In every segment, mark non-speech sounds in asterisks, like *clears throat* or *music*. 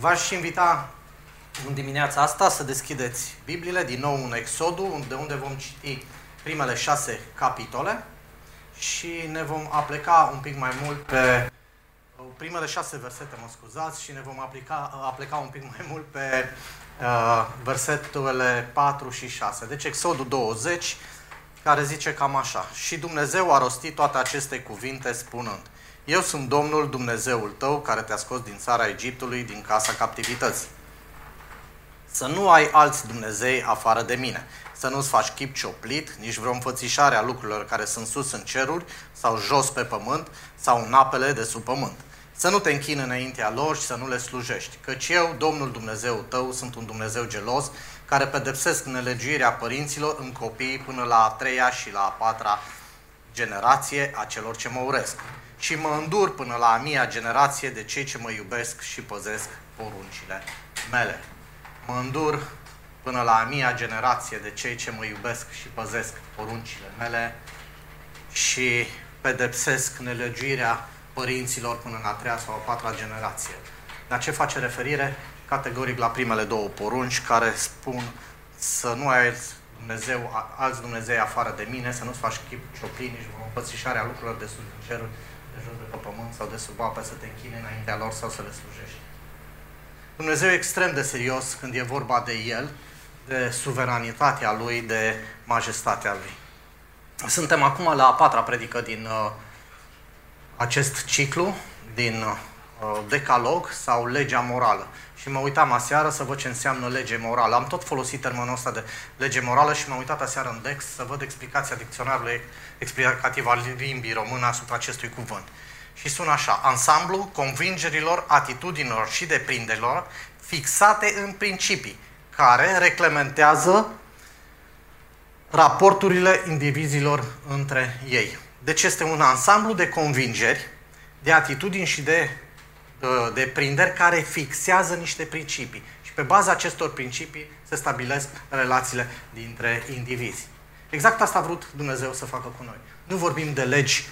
V-aș invita în dimineața asta să deschideți Bibliile din nou în Exodul, de unde vom citi primele șase capitole și ne vom aplica un pic mai mult pe primele șase versete, mă scuzați, și ne vom aplica, aplica un pic mai mult pe uh, versetele 4 și 6. Deci Exodul 20, care zice cam așa. Și Dumnezeu a rostit toate aceste cuvinte spunând, Eu sunt Domnul Dumnezeul tău care te-a scos din țara Egiptului, din casa captivității. Să nu ai alți Dumnezei afară de mine. Să nu-ți faci chip cioplit, nici vreo înfățișare a lucrurilor care sunt sus în ceruri sau jos pe pământ sau în apele de sub pământ. Să nu te închini înaintea lor și să nu le slujești. Căci eu, Domnul Dumnezeu tău, sunt un Dumnezeu gelos, care pedepsesc nelegiuirea părinților în copii până la a treia și la a patra generație a celor ce mă uresc. Și mă îndur până la a mia generație de cei ce mă iubesc și păzesc poruncile mele. Mă îndur până la a mia generație de cei ce mă iubesc și păzesc poruncile mele și pedepsesc nelegiuirea părinților până în a treia sau a patra generație. La ce face referire? Categoric la primele două porunci care spun să nu ai Dumnezeu, alți Dumnezei afară de mine, să nu-ți faci chip cioplin, nici o împățișare a lucrurilor de sub cerul, de jos de pe pământ sau de sub apă, să te închine înaintea lor sau să le slujești. Dumnezeu e extrem de serios când e vorba de El, de suveranitatea Lui, de majestatea Lui. Suntem acum la a patra predică din uh, acest ciclu din uh, decalog sau legea morală. Și mă uitam aseară să văd ce înseamnă lege morală. Am tot folosit termenul ăsta de lege morală și m-am uitat aseară în Dex să văd explicația dicționarului explicativ al limbii română asupra acestui cuvânt. Și sună așa, ansamblu convingerilor, atitudinilor și deprinderilor fixate în principii, care reglementează raporturile indivizilor între ei. Deci este un ansamblu de convingeri, de atitudini și de, uh, de prinderi care fixează niște principii. Și pe baza acestor principii se stabilesc relațiile dintre indivizi. Exact asta a vrut Dumnezeu să facă cu noi. Nu vorbim de legi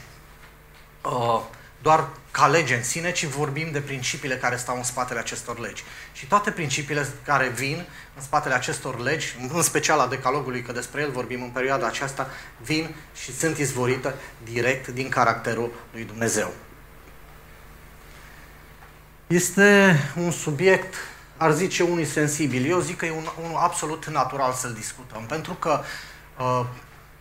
uh, doar ca lege în sine, ci vorbim de principiile care stau în spatele acestor legi. Și toate principiile care vin în spatele acestor legi, în special a decalogului, că despre el vorbim în perioada aceasta, vin și sunt izvorite direct din caracterul lui Dumnezeu. Este un subiect, ar zice unui sensibil. Eu zic că e un, un absolut natural să-l discutăm, pentru că uh,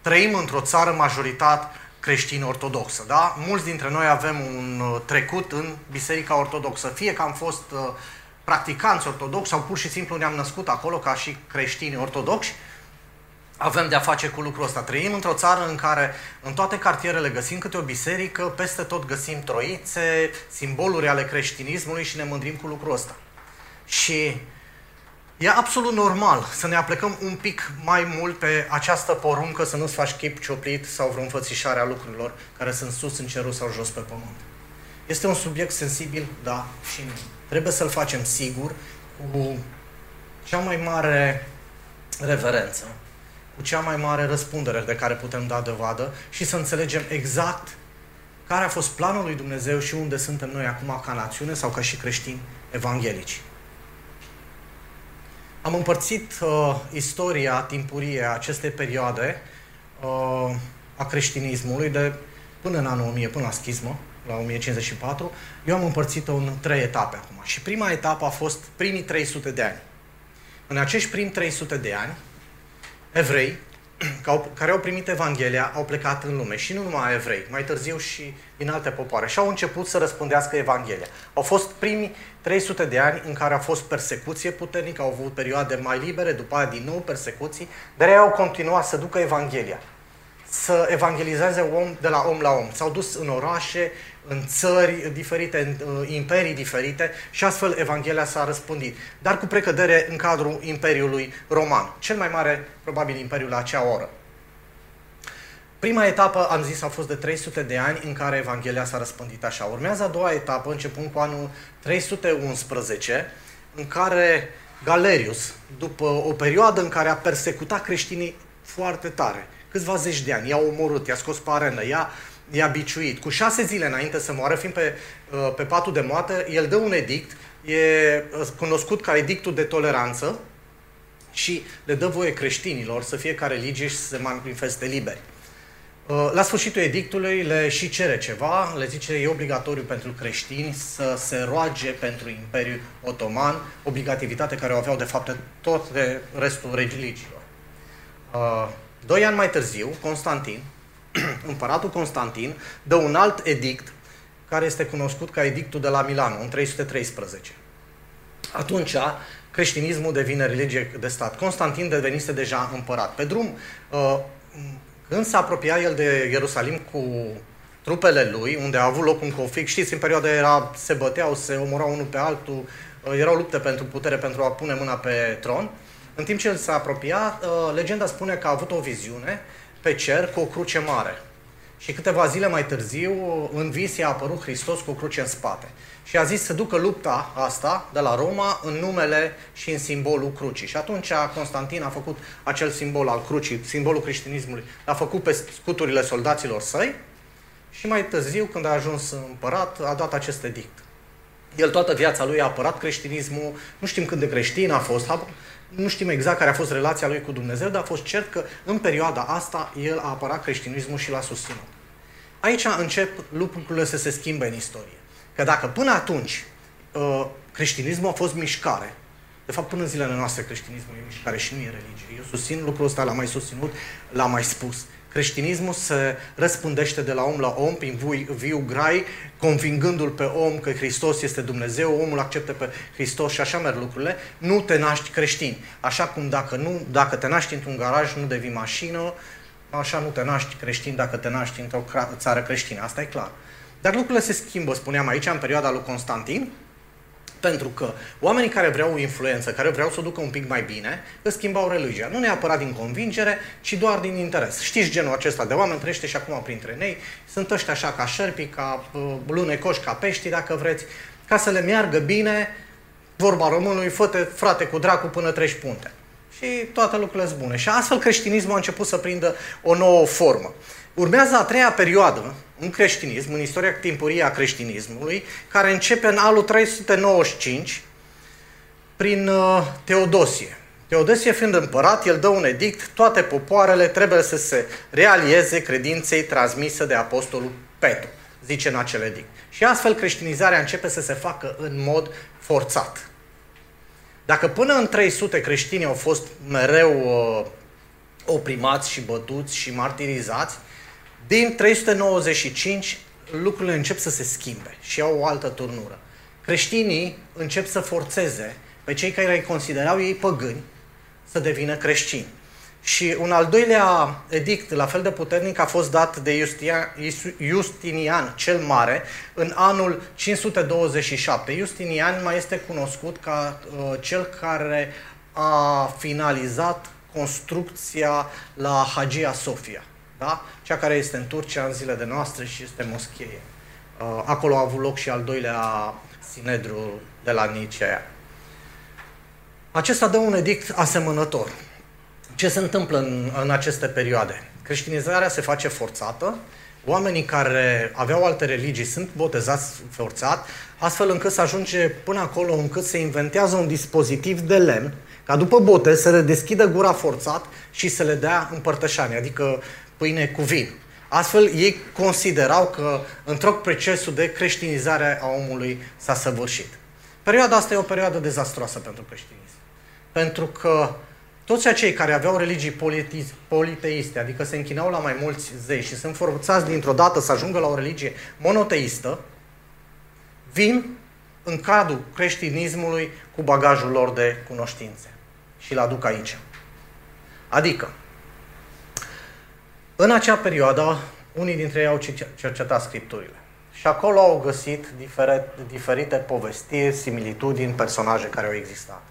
trăim într-o țară majoritate creștin-ortodoxă. Da? Mulți dintre noi avem un uh, trecut în Biserica Ortodoxă. Fie că am fost uh, practicanți ortodoxi sau pur și simplu ne-am născut acolo ca și creștini ortodoxi, avem de-a face cu lucrul ăsta. Trăim într-o țară în care în toate cartierele găsim câte o biserică, peste tot găsim troițe, simboluri ale creștinismului și ne mândrim cu lucrul ăsta. Și E absolut normal să ne aplecăm un pic mai mult pe această poruncă să nu-ți faci chip cioplit sau vreo înfățișare a lucrurilor care sunt sus în cerul sau jos pe pământ. Este un subiect sensibil, da și nu. Trebuie să-l facem sigur, cu cea mai mare reverență, cu cea mai mare răspundere de care putem da dovadă și să înțelegem exact care a fost planul lui Dumnezeu și unde suntem noi acum ca națiune sau ca și creștini evanghelici. Am împărțit uh, istoria timpurie a acestei perioade uh, a creștinismului de până în anul 1000, până la schismă, la 1054, eu am împărțit-o în trei etape acum. Și prima etapă a fost primii 300 de ani. În acești primi 300 de ani, evrei care au primit Evanghelia au plecat în lume și nu numai evrei, mai târziu și din alte popoare și au început să răspundească Evanghelia. Au fost primii 300 de ani în care a fost persecuție puternică, au avut perioade mai libere, după aia din nou persecuții, dar ei au continuat să ducă Evanghelia, să evangelizeze om de la om la om. S-au dus în orașe, în țări diferite, în uh, imperii diferite și astfel Evanghelia s-a răspândit. Dar cu precădere în cadrul Imperiului Roman, cel mai mare, probabil, imperiul la acea oră. Prima etapă, am zis, a fost de 300 de ani în care Evanghelia s-a răspândit așa. Urmează a doua etapă, începând cu anul 311, în care Galerius, după o perioadă în care a persecutat creștinii foarte tare, câțiva zeci de ani, i-a omorât, i-a scos pe arenă, i-a i-a biciuit. Cu șase zile înainte să moară, fiind pe, uh, pe patul de moarte, el dă un edict e cunoscut ca edictul de toleranță și le dă voie creștinilor să fie ca religie și să se manifeste liberi. Uh, la sfârșitul edictului le și cere ceva, le zice e obligatoriu pentru creștini să se roage pentru Imperiul Otoman, obligativitate care o aveau de fapt tot restul religiilor. Uh, doi ani mai târziu, Constantin, *clears throat* împăratul Constantin, dă un alt edict care este cunoscut ca edictul de la Milano, în 313. Atunci, creștinismul devine religie de stat. Constantin devenise deja împărat. Pe drum, uh, când s-a apropiat el de Ierusalim cu trupele lui, unde a avut loc un conflict, știți, în perioada era, se băteau, se omorau unul pe altul, uh, erau lupte pentru putere, pentru a pune mâna pe tron. În timp ce el s-a apropiat, uh, legenda spune că a avut o viziune pe cer cu o cruce mare. Și câteva zile mai târziu, în vis i-a apărut Hristos cu o cruce în spate. Și a zis să ducă lupta asta de la Roma în numele și în simbolul crucii. Și atunci Constantin a făcut acel simbol al crucii, simbolul creștinismului, l-a făcut pe scuturile soldaților săi și mai târziu, când a ajuns împărat, a dat acest edict. El toată viața lui a apărat creștinismul, nu știm cât de creștin a fost, nu știm exact care a fost relația lui cu Dumnezeu, dar a fost cert că în perioada asta el a apărat creștinismul și l-a susținut. Aici încep lucrurile să se schimbe în istorie. Că dacă până atunci uh, creștinismul a fost mișcare, de fapt până în zilele noastre creștinismul e mișcare și nu e religie. Eu susțin lucrul ăsta, l-am mai susținut, l-am mai spus. Creștinismul se răspândește de la om la om prin viu, viu grai, convingându-l pe om că Hristos este Dumnezeu, omul acceptă pe Hristos și așa merg lucrurile. Nu te naști creștin. Așa cum dacă, nu, dacă te naști într-un garaj, nu devii mașină, așa nu te naști creștin dacă te naști într-o țară creștină. Asta e clar. Dar lucrurile se schimbă, spuneam aici, în perioada lui Constantin, pentru că oamenii care vreau influență, care vreau să o ducă un pic mai bine, îți schimbau religia. Nu neapărat din convingere, ci doar din interes. Știți genul acesta de oameni, trăiește și acum printre noi. Sunt ăștia așa ca șerpi, ca uh, lunecoși, ca pești, dacă vreți, ca să le meargă bine, vorba românului, fă frate cu dracu până treci punte. Și toate lucrurile sunt bune. Și astfel creștinismul a început să prindă o nouă formă. Urmează a treia perioadă în creștinism, în istoria timpurie a creștinismului, care începe în anul 395 prin uh, Teodosie. Teodosie fiind împărat, el dă un edict, toate popoarele trebuie să se realieze credinței transmisă de apostolul Petru, zice în acel edict. Și astfel creștinizarea începe să se facă în mod forțat. Dacă până în 300 creștini au fost mereu uh, oprimați și bătuți și martirizați, din 395 lucrurile încep să se schimbe și au o altă turnură. Creștinii încep să forțeze pe cei care îi considerau ei păgâni să devină creștini. Și un al doilea edict, la fel de puternic, a fost dat de Justinian, Justinian cel Mare în anul 527. Justinian mai este cunoscut ca uh, cel care a finalizat construcția la Hagia Sofia da? cea care este în Turcia în zile de noastre și este moschee. Uh, acolo a avut loc și al doilea Sinedru de la Nicea. Acesta dă un edict asemănător. Ce se întâmplă în, în aceste perioade? Creștinizarea se face forțată, oamenii care aveau alte religii sunt botezați forțat, astfel încât să ajunge până acolo încât se inventează un dispozitiv de lemn, ca după botez să le deschidă gura forțat și să le dea împărtășanie, adică pâine cu vin. Astfel, ei considerau că întreg procesul de creștinizare a omului s-a săvârșit. Perioada asta e o perioadă dezastroasă pentru creștinism. Pentru că toți acei care aveau religii politeiste, adică se închinau la mai mulți zei și sunt forțați dintr-o dată să ajungă la o religie monoteistă, vin în cadrul creștinismului cu bagajul lor de cunoștințe și îl aduc aici. Adică, în acea perioadă, unii dintre ei au cercetat Scripturile. Și acolo au găsit diferite, diferite povestiri, similitudini, personaje care au existat.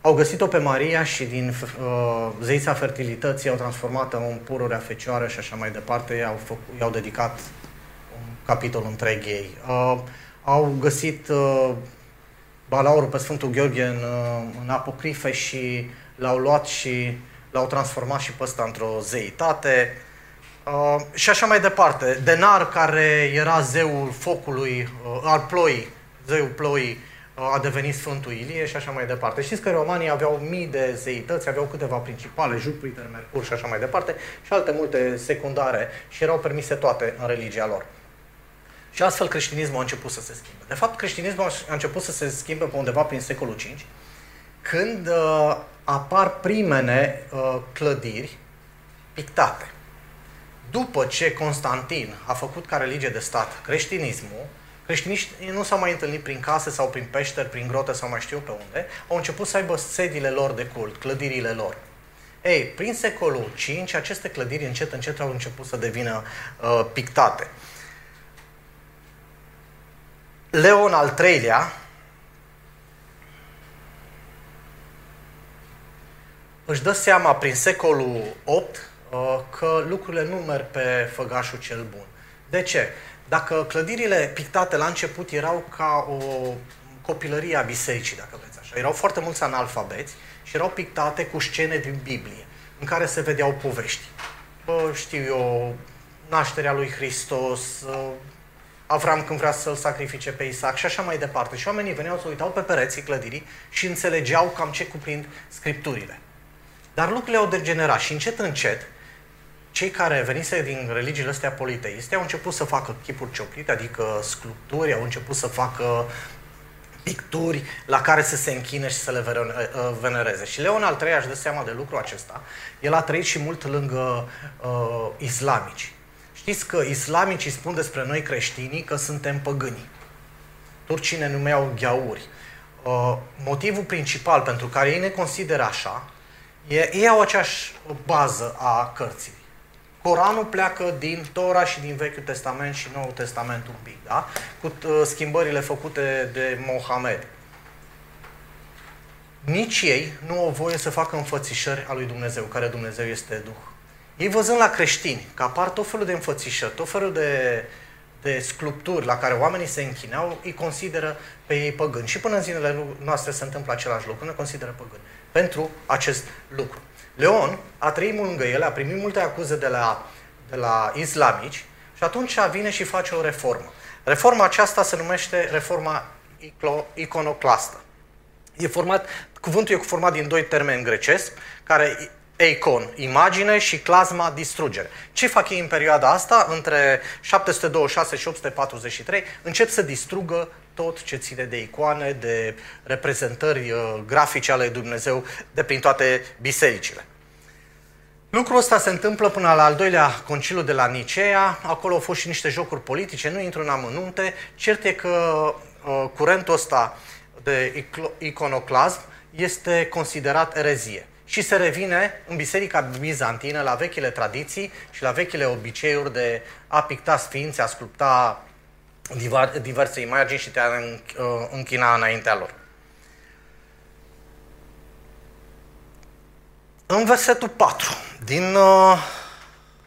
Au găsit-o pe Maria și din uh, zeița fertilității au transformat-o în pururea fecioară și așa mai departe. I-au, făcut, i-au dedicat un capitol întreg ei. Uh, au găsit uh, balaurul pe Sfântul Gheorghe în, uh, în apocrife și l-au luat și l-au transformat și pe ăsta într-o zeitate. Uh, și așa mai departe. Denar, care era zeul focului, uh, al ploii, zeul ploii, uh, a devenit Sfântul Ilie și așa mai departe. Știți că romanii aveau mii de zeități, aveau câteva principale, Jupiter, Mercur și așa mai departe, și alte multe secundare și erau permise toate în religia lor. Și astfel creștinismul a început să se schimbe. De fapt, creștinismul a început să se schimbe pe undeva prin secolul V, când uh, apar primele uh, clădiri pictate. După ce Constantin a făcut ca religie de stat creștinismul, creștiniștii nu s-au mai întâlnit prin case sau prin peșteri, prin grote sau mai știu pe unde, au început să aibă sediile lor de cult, clădirile lor. Ei, prin secolul V, aceste clădiri încet, încet au început să devină uh, pictate. Leon al III-lea își dă seama prin secolul VIII uh, că lucrurile nu merg pe făgașul cel bun. De ce? Dacă clădirile pictate la început erau ca o copilărie a bisericii, dacă vreți așa, erau foarte mulți analfabeți și erau pictate cu scene din Biblie, în care se vedeau povești. Bă, știu eu, nașterea lui Hristos, uh, Avram când vrea să-l sacrifice pe Isaac și așa mai departe. Și oamenii veneau să uitau pe pereții clădirii și înțelegeau cam ce cuprind scripturile. Dar lucrurile au degenerat și încet, încet, cei care venise din religiile astea politeiste au început să facă chipuri cioplite, adică sculpturi, au început să facă picturi la care să se închine și să le uh, venereze. Și Leon al III-lea își dă seama de lucrul acesta. El a trăit și mult lângă uh, islamici. Știți că islamicii spun despre noi creștinii că suntem păgâni. Turcii ne numeau gheauri. Uh, motivul principal pentru care ei ne consideră așa, e, ei au aceeași bază a cărții. Coranul pleacă din Tora și din Vechiul Testament și Noul Testament un pic, da? cu uh, schimbările făcute de Mohamed. Nici ei nu au voie să facă înfățișări a lui Dumnezeu, care Dumnezeu este Duh. Ei văzând la creștini că apar tot felul de înfățișări, tot felul de, de sculpturi la care oamenii se închineau, îi consideră pe ei păgâni. Și până în zilele noastre se întâmplă același lucru, ne consideră păgâni pentru acest lucru. Leon a trăit mult lângă ele, a primit multe acuze de la, de la islamici și atunci vine și face o reformă. Reforma aceasta se numește reforma iconoclastă. E format, cuvântul e format din doi termeni grecesc, care eikon, imagine, și clasma, distrugere. Ce fac ei în perioada asta? Între 726 și 843 încep să distrugă tot ce ține de icoane, de reprezentări uh, grafice ale Dumnezeu de prin toate bisericile. Lucrul ăsta se întâmplă până la al doilea conciliu de la Nicea, acolo au fost și niște jocuri politice, nu intru în amănunte, cert e că uh, curentul ăsta de iconoclasm este considerat erezie. Și se revine în Biserica Bizantină la vechile tradiții și la vechile obiceiuri de a picta sfinți, a sculpta diverse imagini și te a uh, închina înaintea lor. În versetul 4 din uh,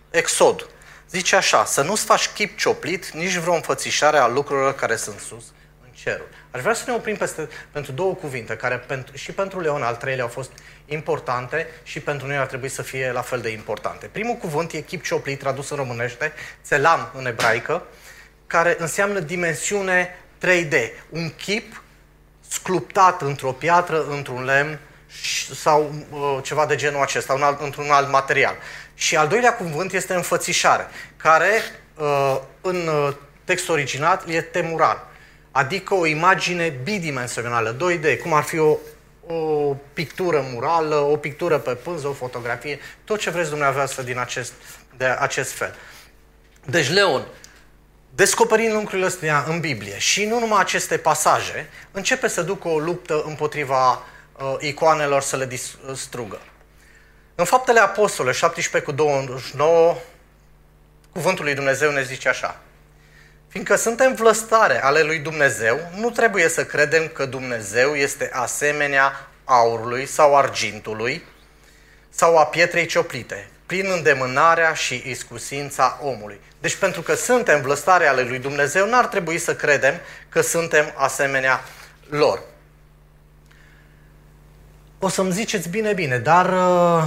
Exod zice așa, să nu-ți faci chip cioplit, nici vreo înfățișare a lucrurilor care sunt sus în cerul. Aș vrea să ne oprim peste, pentru două cuvinte, care pentru, și pentru Leon al treilea au fost importante și pentru noi ar trebui să fie la fel de importante. Primul cuvânt e chip cioplit, tradus în românește, țelam în ebraică, care înseamnă dimensiune 3D. Un chip sculptat într-o piatră, într-un lemn sau uh, ceva de genul acesta, un alt, într-un alt material. Și al doilea cuvânt este înfățișare, care uh, în uh, text original e temural, adică o imagine bidimensională, 2D, cum ar fi o, o pictură murală, o pictură pe pânză, o fotografie, tot ce vreți dumneavoastră din acest, de acest fel. Deci Leon descoperind lucrurile astea în Biblie și nu numai aceste pasaje, începe să ducă o luptă împotriva uh, icoanelor să le distrugă. În Faptele Apostole 17 cu 29, cuvântul lui Dumnezeu ne zice așa. Fiindcă suntem vlăstare ale lui Dumnezeu, nu trebuie să credem că Dumnezeu este asemenea aurului sau argintului sau a pietrei cioplite, prin îndemânarea și iscusința omului. Deci pentru că suntem vlăstare ale lui Dumnezeu, n-ar trebui să credem că suntem asemenea lor. O să-mi ziceți bine, bine, dar uh,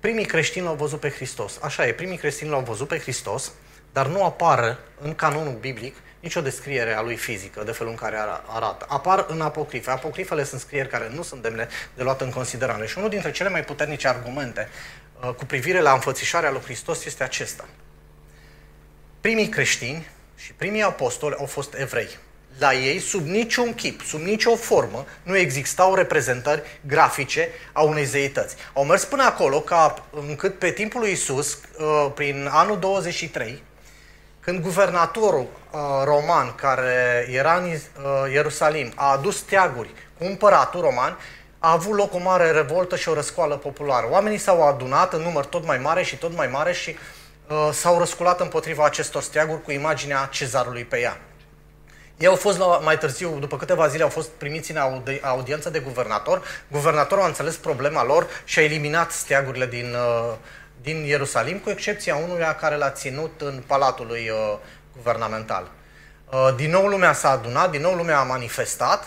primii creștini l-au văzut pe Hristos. Așa e, primii creștini l-au văzut pe Hristos, dar nu apare în canonul biblic nicio descriere a lui fizică, de felul în care arată. Apar în apocrife. Apocrifele sunt scrieri care nu sunt demne de luat în considerare. Și unul dintre cele mai puternice argumente uh, cu privire la înfățișarea lui Hristos este acesta. Primii creștini și primii apostoli au fost evrei. La ei, sub niciun chip, sub nicio formă, nu existau reprezentări grafice a unei zeități. Au mers până acolo ca încât pe timpul lui Isus, uh, prin anul 23, când guvernatorul uh, roman care era în uh, Ierusalim a adus teaguri cu împăratul roman, a avut loc o mare revoltă și o răscoală populară. Oamenii s-au adunat în număr tot mai mare și tot mai mare și uh, s-au răsculat împotriva acestor steaguri cu imaginea cezarului pe ea. Ei au fost la, mai târziu, după câteva zile, au fost primiți în audi- audiență de guvernator. Guvernatorul a înțeles problema lor și a eliminat steagurile din, uh, din Ierusalim, cu excepția unuia care l-a ținut în palatul lui uh, guvernamental. Uh, din nou lumea s-a adunat, din nou lumea a manifestat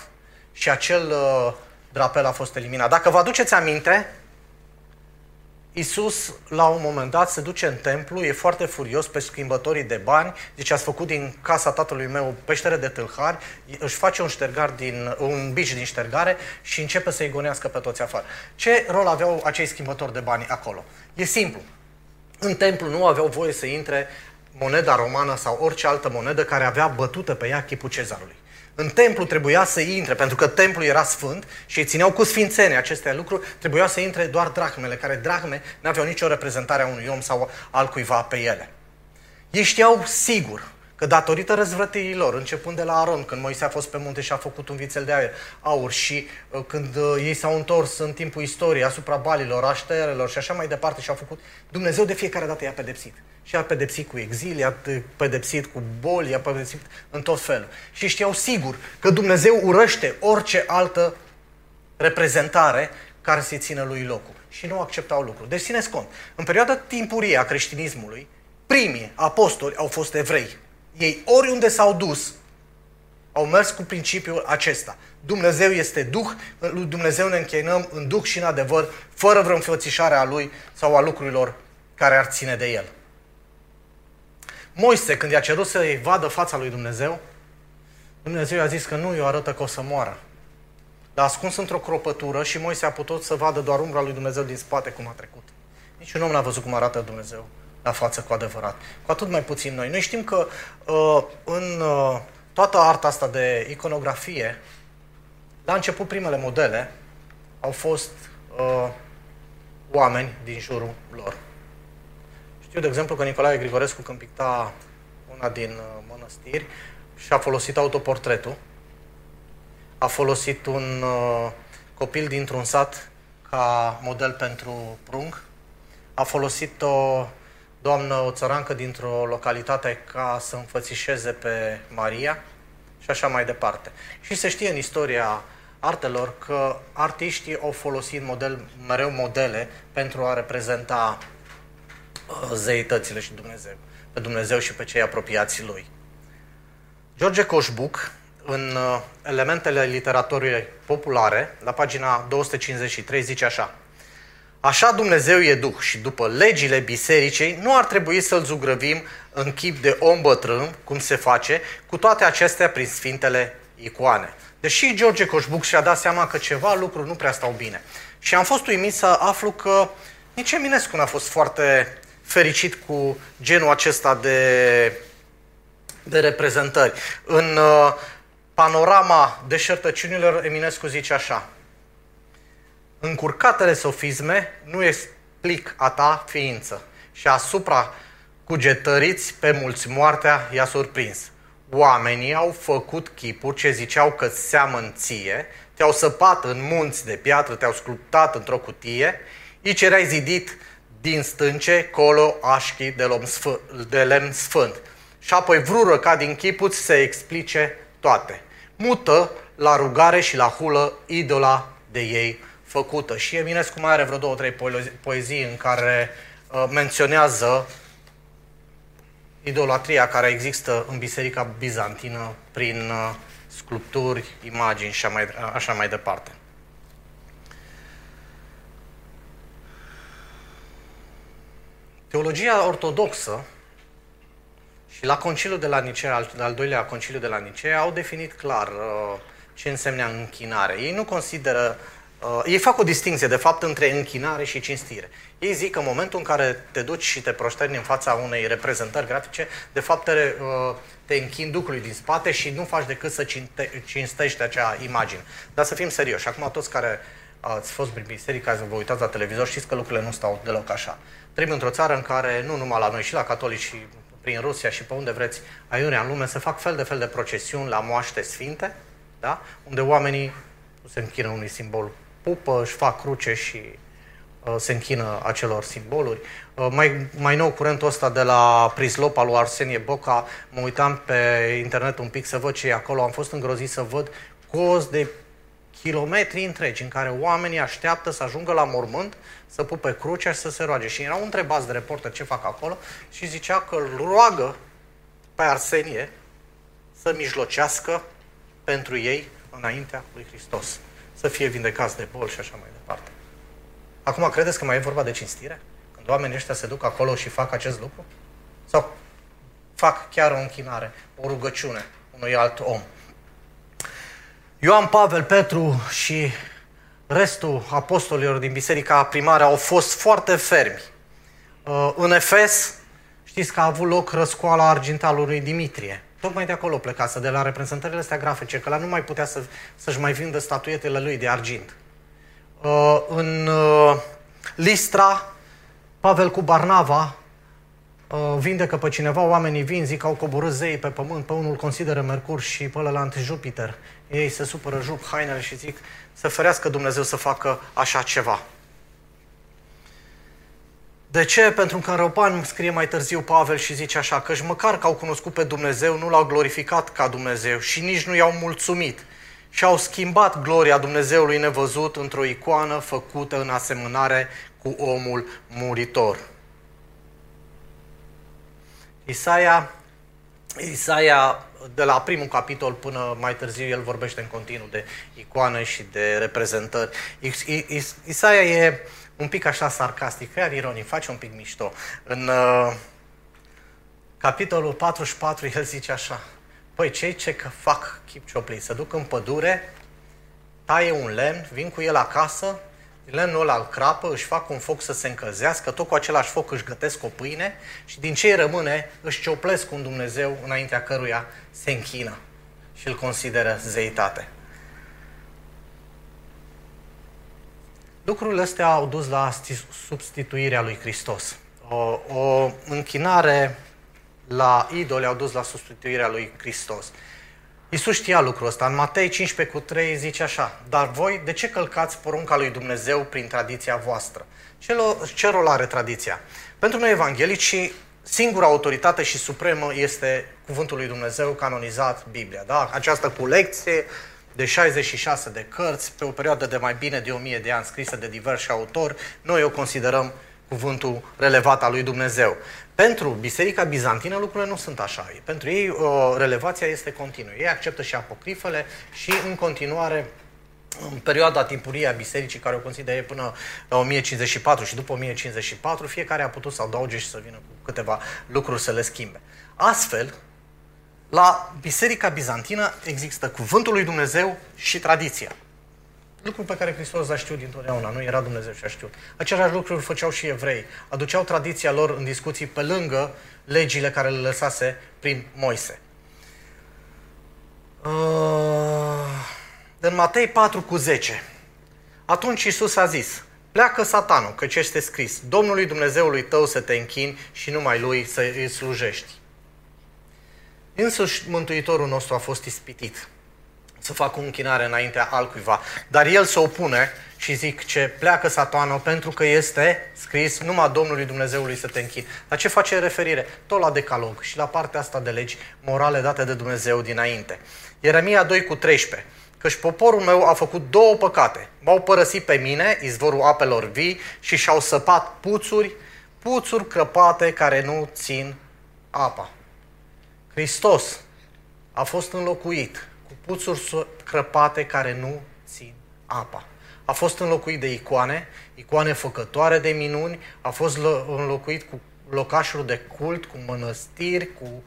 și acel uh, drapel a fost eliminat. Dacă vă aduceți aminte, Isus, la un moment dat, se duce în templu, e foarte furios pe schimbătorii de bani, zice, ați făcut din casa tatălui meu peștere de tâlhari, își face un, ștergar din, un bici din ștergare și începe să-i gonească pe toți afară. Ce rol aveau acei schimbători de bani acolo? E simplu. În templu nu aveau voie să intre moneda romană sau orice altă monedă care avea bătută pe ea chipul cezarului. În templu trebuia să intre, pentru că templul era sfânt și îi țineau cu sfințenie aceste lucruri, trebuia să intre doar drachmele, care drachme nu aveau nicio reprezentare a unui om sau al cuiva pe ele. Ei știau sigur că datorită răzvrătirilor, începând de la Aron, când Moise a fost pe munte și a făcut un vițel de aer, aur și uh, când uh, ei s-au întors în timpul istoriei asupra balilor, așterelor și așa mai departe și au făcut, Dumnezeu de fiecare dată i-a pedepsit. Și a pedepsit cu exil, i-a pedepsit cu boli, i-a pedepsit în tot felul. Și știau sigur că Dumnezeu urăște orice altă reprezentare care să-i țină lui locul. Și nu acceptau lucrul. Deci țineți cont, în perioada timpurie a creștinismului, primii apostoli au fost evrei. Ei oriunde s-au dus, au mers cu principiul acesta. Dumnezeu este Duh, lui Dumnezeu ne închinăm în Duh și în adevăr, fără vreo înfățișare a Lui sau a lucrurilor care ar ține de El. Moise, când i-a cerut să-i vadă fața lui Dumnezeu, Dumnezeu i-a zis că nu i-o arătă că o să moară. L-a ascuns într-o cropătură și Moise a putut să vadă doar umbra lui Dumnezeu din spate cum a trecut. Nici un om n-a văzut cum arată Dumnezeu la față cu adevărat. Cu atât mai puțin noi. Noi știm că uh, în uh, toată arta asta de iconografie, la început primele modele au fost uh, oameni din jurul lor. Știu, de exemplu, că Nicolae Grigorescu, când picta una din uh, mănăstiri, și-a folosit autoportretul, a folosit un uh, copil dintr-un sat ca model pentru prung, a folosit o doamnă, o țărancă dintr-o localitate ca să înfățișeze pe Maria și așa mai departe. Și se știe în istoria artelor că artiștii au folosit model, mereu modele pentru a reprezenta uh, zeitățile și Dumnezeu, pe Dumnezeu și pe cei apropiați lui. George Coșbuc, în uh, elementele literaturii populare, la pagina 253, zice așa – Așa Dumnezeu e Duh și după legile bisericei nu ar trebui să-L zugrăvim în chip de om bătrân, cum se face, cu toate acestea prin sfintele icoane. Deși George Coșbuc și-a dat seama că ceva lucruri nu prea stau bine. Și am fost uimit să aflu că nici Eminescu n-a fost foarte fericit cu genul acesta de, de reprezentări. În uh, panorama deșertăciunilor, Eminescu zice așa – încurcatele sofisme nu explic a ta ființă și asupra cugetăriți pe mulți moartea i-a surprins. Oamenii au făcut chipuri ce ziceau că seamăn ție, te-au săpat în munți de piatră, te-au sculptat într-o cutie, aici erai zidit din stânce, colo așchi de, de lemn sfânt. Și apoi vrură ca din chipuți să explice toate. Mută la rugare și la hulă idola de ei făcută. Și Eminescu mai are vreo două, trei poezii în care uh, menționează idolatria care există în Biserica Bizantină prin uh, sculpturi, imagini și așa mai, așa mai departe. Teologia ortodoxă Și la conciliul de la Nicea, al, al doilea conciliu de la Nicea, au definit clar uh, ce însemna închinare. Ei nu consideră, uh, ei fac o distinție, de fapt, între închinare și cinstire. Ei zic că în momentul în care te duci și te proșterni în fața unei reprezentări grafice, de fapt te, uh, te închini Duhului din spate și nu faci decât să cinte, cinstești acea imagine. Dar să fim serioși. Acum toți care ați fost prin biserică, să vă uitați la televizor, știți că lucrurile nu stau deloc așa. Trăim într-o țară în care, nu numai la noi, și la catolici, și prin Rusia și pe unde vreți, aiurea în lume, se fac fel de fel de procesiuni la moaște sfinte, da? unde oamenii se închină unui simbol pupă, își fac cruce și uh, se închină acelor simboluri. Uh, mai, mai nou, curentul ăsta de la Prislop al lui Arsenie Boca, mă uitam pe internet un pic să văd ce e acolo, am fost îngrozit să văd cozi de kilometri întregi în care oamenii așteaptă să ajungă la mormânt, să pupe crucea și să se roage. Și erau întrebați de reporter ce fac acolo și zicea că îl roagă pe Arsenie să mijlocească pentru ei înaintea lui Hristos. Să fie vindecați de boli și așa mai departe. Acum, credeți că mai e vorba de cinstire? Când oamenii ăștia se duc acolo și fac acest lucru? Sau fac chiar o închinare, o rugăciune unui alt om? Ioan Pavel, Petru și restul apostolilor din biserica primară au fost foarte fermi. Uh, în Efes, știți că a avut loc răscoala argintalului Dimitrie. Tocmai de acolo plecase, de la reprezentările astea grafice, că la nu mai putea să, să-și mai vindă statuetele lui de argint. Uh, în uh, Listra, Pavel cu Barnava Uh, vindecă pe cineva, oamenii vin, zic că au coborât zei pe pământ, pe unul consideră Mercur și pe ălălalt Jupiter. Ei se supără, jup hainele și zic să ferească Dumnezeu să facă așa ceva. De ce? Pentru că în Răupan scrie mai târziu Pavel și zice așa, că măcar că au cunoscut pe Dumnezeu, nu l-au glorificat ca Dumnezeu și nici nu i-au mulțumit. Și au schimbat gloria Dumnezeului nevăzut într-o icoană făcută în asemănare cu omul muritor. Isaia, Isaia, de la primul capitol până mai târziu, el vorbește în continuu de icoane și de reprezentări. Isaia e un pic așa sarcastic, chiar ironic, face un pic mișto. În uh, capitolul 44, el zice așa, Păi cei ce fac chipcioplii, să duc în pădure, taie un lemn, vin cu el acasă, lemnul ăla îl crapă, își fac un foc să se încălzească, tot cu același foc își gătesc o pâine și din ce rămâne își cioplesc un Dumnezeu înaintea căruia se închină și îl consideră zeitate. Lucrurile astea au dus la substituirea lui Hristos. O, o închinare la idoli au dus la substituirea lui Hristos. Iisus știa lucrul ăsta. În Matei 15 cu 3 zice așa, dar voi de ce călcați porunca lui Dumnezeu prin tradiția voastră? Ce, ce rol are tradiția? Pentru noi evanghelici, singura autoritate și supremă este cuvântul lui Dumnezeu canonizat, Biblia. Da? Această colecție de 66 de cărți, pe o perioadă de mai bine de 1000 de ani, scrisă de diversi autori, noi o considerăm cuvântul relevat al lui Dumnezeu. Pentru Biserica Bizantină lucrurile nu sunt așa. Pentru ei uh, relevația este continuă. Ei acceptă și apocrifele și în continuare în perioada timpurie a bisericii, care o consideră până la 1054 și după 1054, fiecare a putut să adauge și să vină cu câteva lucruri să le schimbe. Astfel, la Biserica Bizantină există cuvântul lui Dumnezeu și tradiția lucru pe care Hristos a știut dintotdeauna, nu era Dumnezeu și a știut. Același lucru îl făceau și evrei. Aduceau tradiția lor în discuții pe lângă legile care le lăsase prin Moise. Uh, în Matei 4 cu 10. Atunci Iisus a zis, pleacă satanul, căci este scris, Domnului Dumnezeului tău să te închini și numai lui să îi slujești. Însuși Mântuitorul nostru a fost ispitit să facă o închinare înaintea altcuiva. Dar el se opune și zic ce pleacă satanul pentru că este scris numai Domnului Dumnezeului să te închini. La ce face referire? Tot la decalog și la partea asta de legi morale date de Dumnezeu dinainte. Ieremia 2 cu 13. Căci poporul meu a făcut două păcate. M-au părăsit pe mine, izvorul apelor vii, și și-au săpat puțuri, puțuri crăpate care nu țin apa. Hristos a fost înlocuit cu puțuri crăpate care nu țin apa. A fost înlocuit de icoane, icoane făcătoare de minuni, a fost înlocuit cu locașuri de cult, cu mănăstiri, cu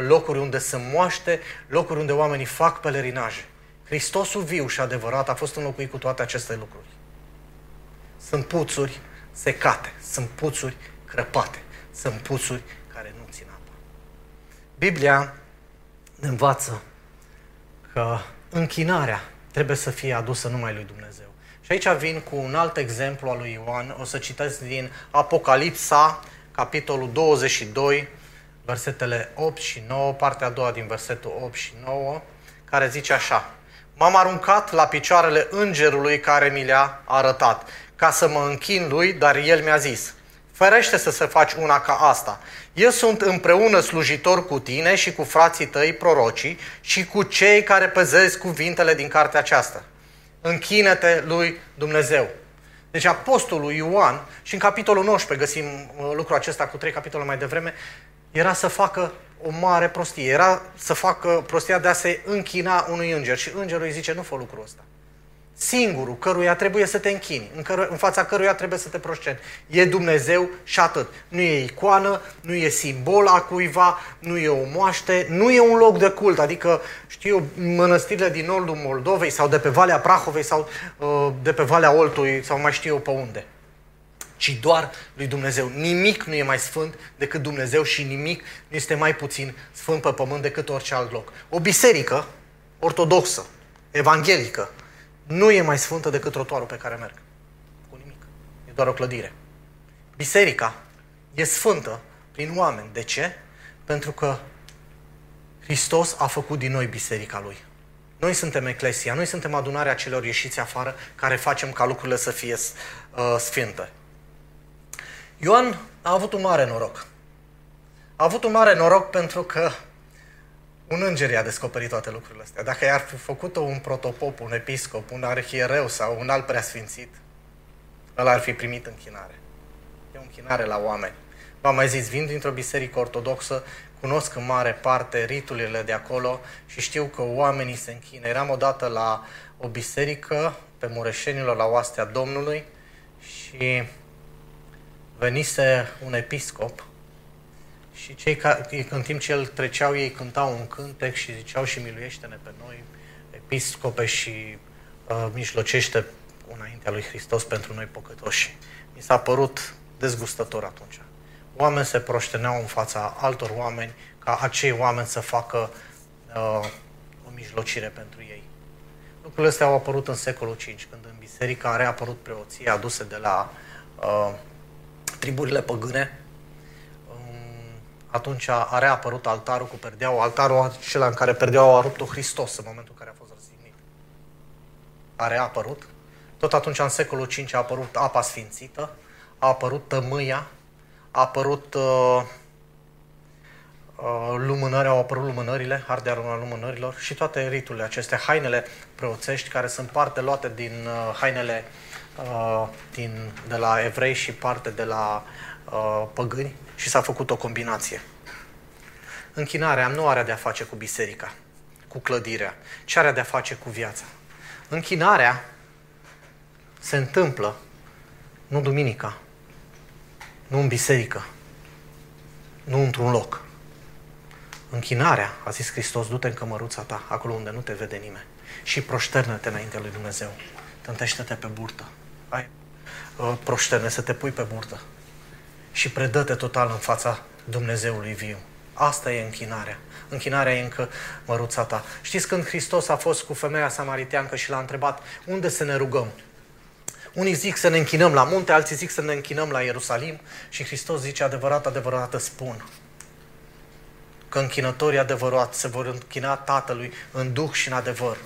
locuri unde se moaște, locuri unde oamenii fac pelerinaje. Hristosul viu și adevărat a fost înlocuit cu toate aceste lucruri. Sunt puțuri secate, sunt puțuri crăpate, sunt puțuri care nu țin apă. Biblia învață că închinarea trebuie să fie adusă numai lui Dumnezeu. Și aici vin cu un alt exemplu al lui Ioan. O să citesc din Apocalipsa, capitolul 22, versetele 8 și 9, partea a doua din versetul 8 și 9, care zice așa. M-am aruncat la picioarele îngerului care mi le-a arătat, ca să mă închin lui, dar el mi-a zis, ferește să se faci una ca asta. Eu sunt împreună slujitor cu tine și cu frații tăi prorocii și cu cei care păzesc cuvintele din cartea aceasta. Închinete lui Dumnezeu. Deci apostolul Ioan, și în capitolul 19 găsim uh, lucrul acesta cu trei capitole mai devreme, era să facă o mare prostie. Era să facă prostia de a se închina unui înger. Și îngerul îi zice, nu fă lucrul ăsta. Singurul căruia trebuie să te închini, în, căru- în fața căruia trebuie să te proșteni, e Dumnezeu și atât. Nu e icoană, nu e simbol a cuiva, nu e o moaște, nu e un loc de cult, adică, știu, mănăstirile din nordul Moldovei sau de pe Valea Prahovei sau uh, de pe Valea Oltului sau mai știu eu pe unde ci doar lui Dumnezeu. Nimic nu e mai sfânt decât Dumnezeu și nimic nu este mai puțin sfânt pe pământ decât orice alt loc. O biserică ortodoxă, evanghelică, nu e mai sfântă decât trotuarul pe care merg. Cu nimic. E doar o clădire. Biserica e sfântă prin oameni. De ce? Pentru că Hristos a făcut din noi biserica Lui. Noi suntem eclesia, noi suntem adunarea celor ieșiți afară care facem ca lucrurile să fie uh, sfinte. Ioan a avut un mare noroc. A avut un mare noroc pentru că un înger i-a descoperit toate lucrurile astea. Dacă i-ar fi făcut un protopop, un episcop, un arhiereu sau un alt preasfințit, ăla ar fi primit închinare. E o închinare la oameni. V-am mai zis, vin dintr-o biserică ortodoxă, cunosc în mare parte riturile de acolo și știu că oamenii se închină. Eram odată la o biserică pe Mureșenilor, la Oastea Domnului și venise un episcop și cei care, în timp ce el treceau, ei cântau un cântec și ziceau și miluiește-ne pe noi, episcope și uh, mijlocește înaintea lui Hristos pentru noi păcătoși. Mi s-a părut dezgustător atunci. Oameni se proșteneau în fața altor oameni ca acei oameni să facă uh, o mijlocire pentru ei. Lucrurile astea au apărut în secolul V, când în biserică a reapărut preoția aduse de la uh, triburile păgâne, atunci a reapărut altarul cu perdeaua, altarul acela în care perdeaua a rupt-o Hristos în momentul în care a fost răstignit. A reapărut. Tot atunci, în secolul V, a apărut apa sfințită, a apărut tămâia, a apărut uh, uh, lumânări, au apărut lumânările, ardearul lumânărilor și toate riturile acestea, hainele preoțești, care sunt parte luate din uh, hainele uh, din, de la evrei și parte de la uh, păgâni și s-a făcut o combinație. Închinarea nu are de-a face cu biserica, cu clădirea, ci are de-a face cu viața. Închinarea se întâmplă nu duminica, nu în biserică, nu într-un loc. Închinarea, a zis Hristos, du-te în cămăruța ta, acolo unde nu te vede nimeni, și proșternă-te înaintea lui Dumnezeu. Tântește-te pe burtă. Ai uh, proșterne să te pui pe burtă și predă-te total în fața Dumnezeului viu. Asta e închinarea. Închinarea e încă măruța ta. Știți când Hristos a fost cu femeia samariteancă și l-a întrebat unde să ne rugăm? Unii zic să ne închinăm la munte, alții zic să ne închinăm la Ierusalim și Hristos zice adevărat, adevărat spun că închinătorii adevărat se vor închina Tatălui în duh și în adevăr.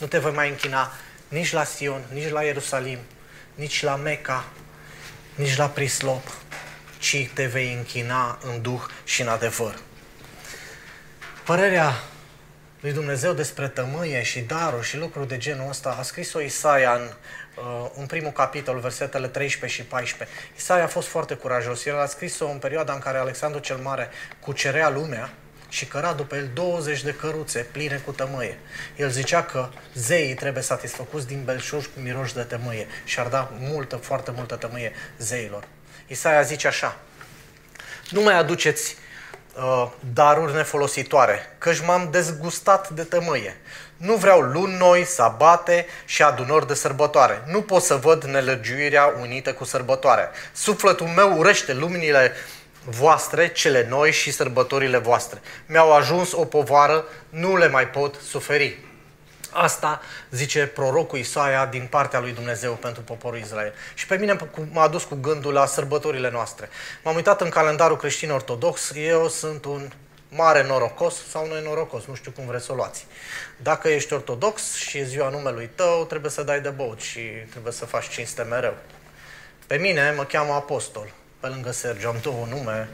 Nu te voi mai închina nici la Sion, nici la Ierusalim, nici la Meca, nici la Prislop, ci te vei închina în duh și în adevăr. Părerea lui Dumnezeu despre tămâie și daruri și lucruri de genul ăsta a scris-o Isaia în, uh, în primul capitol, versetele 13 și 14. Isaia a fost foarte curajos. El a scris-o în perioada în care Alexandru cel Mare cucerea lumea și căra după el 20 de căruțe pline cu tămâie. El zicea că zeii trebuie satisfăcuți din belșug cu miroși de tămâie și ar da multă, foarte multă tămâie zeilor. Isaia zice așa, nu mai aduceți uh, daruri nefolositoare, căci m-am dezgustat de tămâie. Nu vreau luni noi, sabate și adunări de sărbătoare. Nu pot să văd nelăgiuirea unită cu sărbătoarea. Sufletul meu urăște luminile voastre, cele noi și sărbătorile voastre. Mi-au ajuns o povară, nu le mai pot suferi. Asta zice prorocul Isaia din partea lui Dumnezeu pentru poporul Israel. Și pe mine m-a dus cu gândul la sărbătorile noastre. M-am uitat în calendarul creștin ortodox, eu sunt un mare norocos sau norocos, nu știu cum vreți să o luați. Dacă ești ortodox și e ziua numelui tău, trebuie să dai de băut și trebuie să faci cinste mereu. Pe mine mă cheamă apostol. Pe lângă Sergiu am două nume,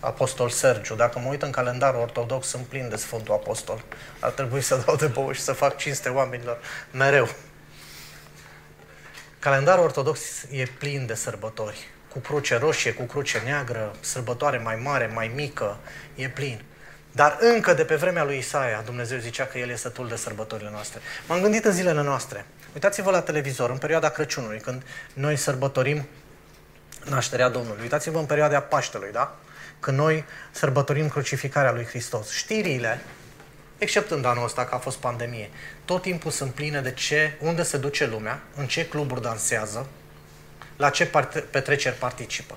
Apostol Sergiu. Dacă mă uit în calendarul ortodox, sunt plin de Sfântul Apostol. Ar trebui să dau de băut și să fac cinste oamenilor mereu. Calendarul ortodox e plin de sărbători. Cu cruce roșie, cu cruce neagră, sărbătoare mai mare, mai mică, e plin. Dar încă de pe vremea lui Isaia, Dumnezeu zicea că El este sătul de sărbătorile noastre. M-am gândit în zilele noastre. Uitați-vă la televizor, în perioada Crăciunului, când noi sărbătorim nașterea Domnului. Uitați-vă în perioada Paștelui, da? Când noi sărbătorim crucificarea lui Hristos. Știrile, exceptând anul ăsta că a fost pandemie, tot timpul sunt pline de ce, unde se duce lumea, în ce cluburi dansează, la ce petreceri participă.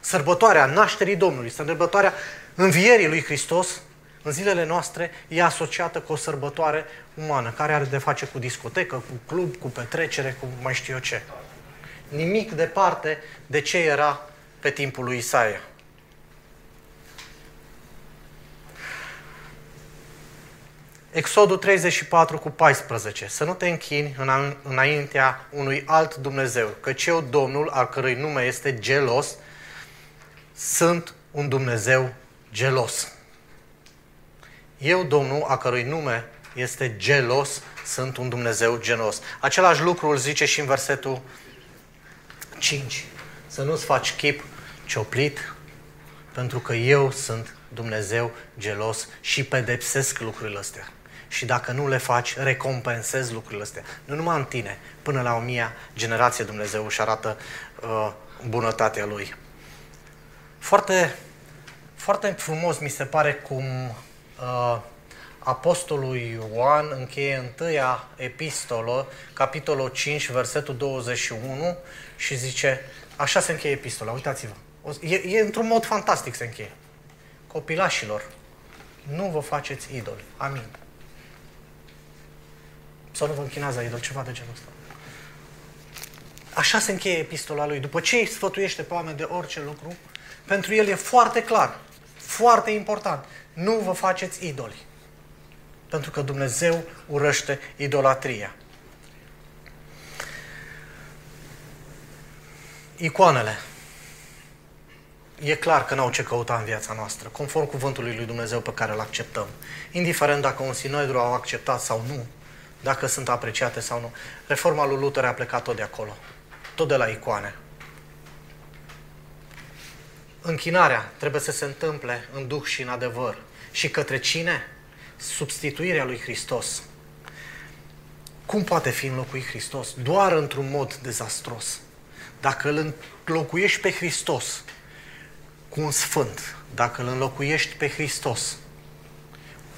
Sărbătoarea nașterii Domnului, sărbătoarea învierii lui Hristos, în zilele noastre, e asociată cu o sărbătoare umană, care are de face cu discotecă, cu club, cu petrecere, cu mai știu eu ce. Nimic departe de ce era pe timpul lui Isaia. Exodul 34 cu 14. Să nu te închini înaintea unui alt Dumnezeu, căci eu, Domnul, al cărui nume este gelos, sunt un Dumnezeu gelos. Eu, Domnul, a cărui nume este gelos, sunt un Dumnezeu gelos. Același lucru îl zice și în versetul 5. Să nu-ți faci chip cioplit, pentru că eu sunt Dumnezeu gelos și pedepsesc lucrurile astea. Și dacă nu le faci, recompensezi lucrurile astea. Nu numai în tine, până la o mia generație Dumnezeu își arată uh, bunătatea Lui. Foarte, foarte frumos mi se pare cum uh, Apostolul Ioan încheie întâia epistolă, capitolul 5, versetul 21 și zice, așa se încheie epistola, uitați-vă. E, e într-un mod fantastic se încheie. Copilașilor, nu vă faceți idoli. Amin. Sau nu vă închinați la idol, ceva de genul ăsta. Așa se încheie epistola lui. După ce îi sfătuiește pe oameni de orice lucru, pentru el e foarte clar, foarte important. Nu vă faceți idoli. Pentru că Dumnezeu urăște idolatria. Icoanele. E clar că n-au ce căuta în viața noastră, conform cuvântului lui Dumnezeu pe care îl acceptăm. Indiferent dacă un sinodru au acceptat sau nu, dacă sunt apreciate sau nu. Reforma lui Luther a plecat tot de acolo, tot de la icoane. Închinarea trebuie să se întâmple în duh și în adevăr. Și către cine? Substituirea lui Hristos. Cum poate fi înlocuit Hristos? Doar într-un mod dezastros. Dacă îl înlocuiești pe Hristos cu un sfânt, dacă îl înlocuiești pe Hristos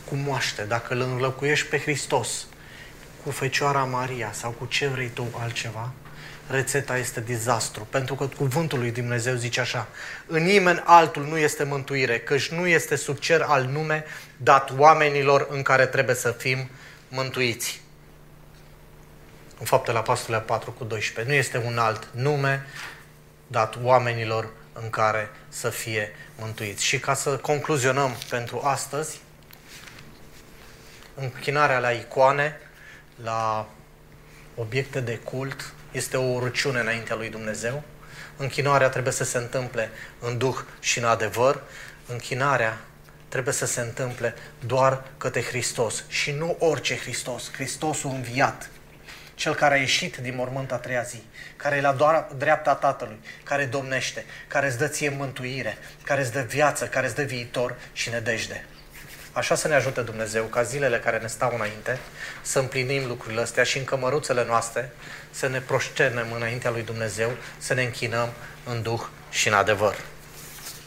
cu moaște, dacă îl înlocuiești pe Hristos cu Fecioara Maria sau cu ce vrei tu altceva, rețeta este dezastru. Pentru că cuvântul lui Dumnezeu zice așa, în nimeni altul nu este mântuire, căci nu este sub cer al nume dat oamenilor în care trebuie să fim mântuiți. În faptele Apostolului 4 cu 12. Nu este un alt nume dat oamenilor în care să fie mântuiți. Și ca să concluzionăm pentru astăzi, închinarea la icoane, la obiecte de cult este o urăciune înaintea lui Dumnezeu. Închinarea trebuie să se întâmple în duh și în adevăr. Închinarea trebuie să se întâmple doar către Hristos și nu orice Hristos, Hristosul înviat, cel care a ieșit din mormânt a treia zi, care e la doar dreapta Tatălui, care domnește, care îți dă ție mântuire, care îți dă viață, care îți dă viitor și nedejde. Așa să ne ajute Dumnezeu ca zilele care ne stau înainte să împlinim lucrurile astea și în cămăruțele noastre să ne proșternem înaintea lui Dumnezeu, să ne închinăm în duh și în adevăr.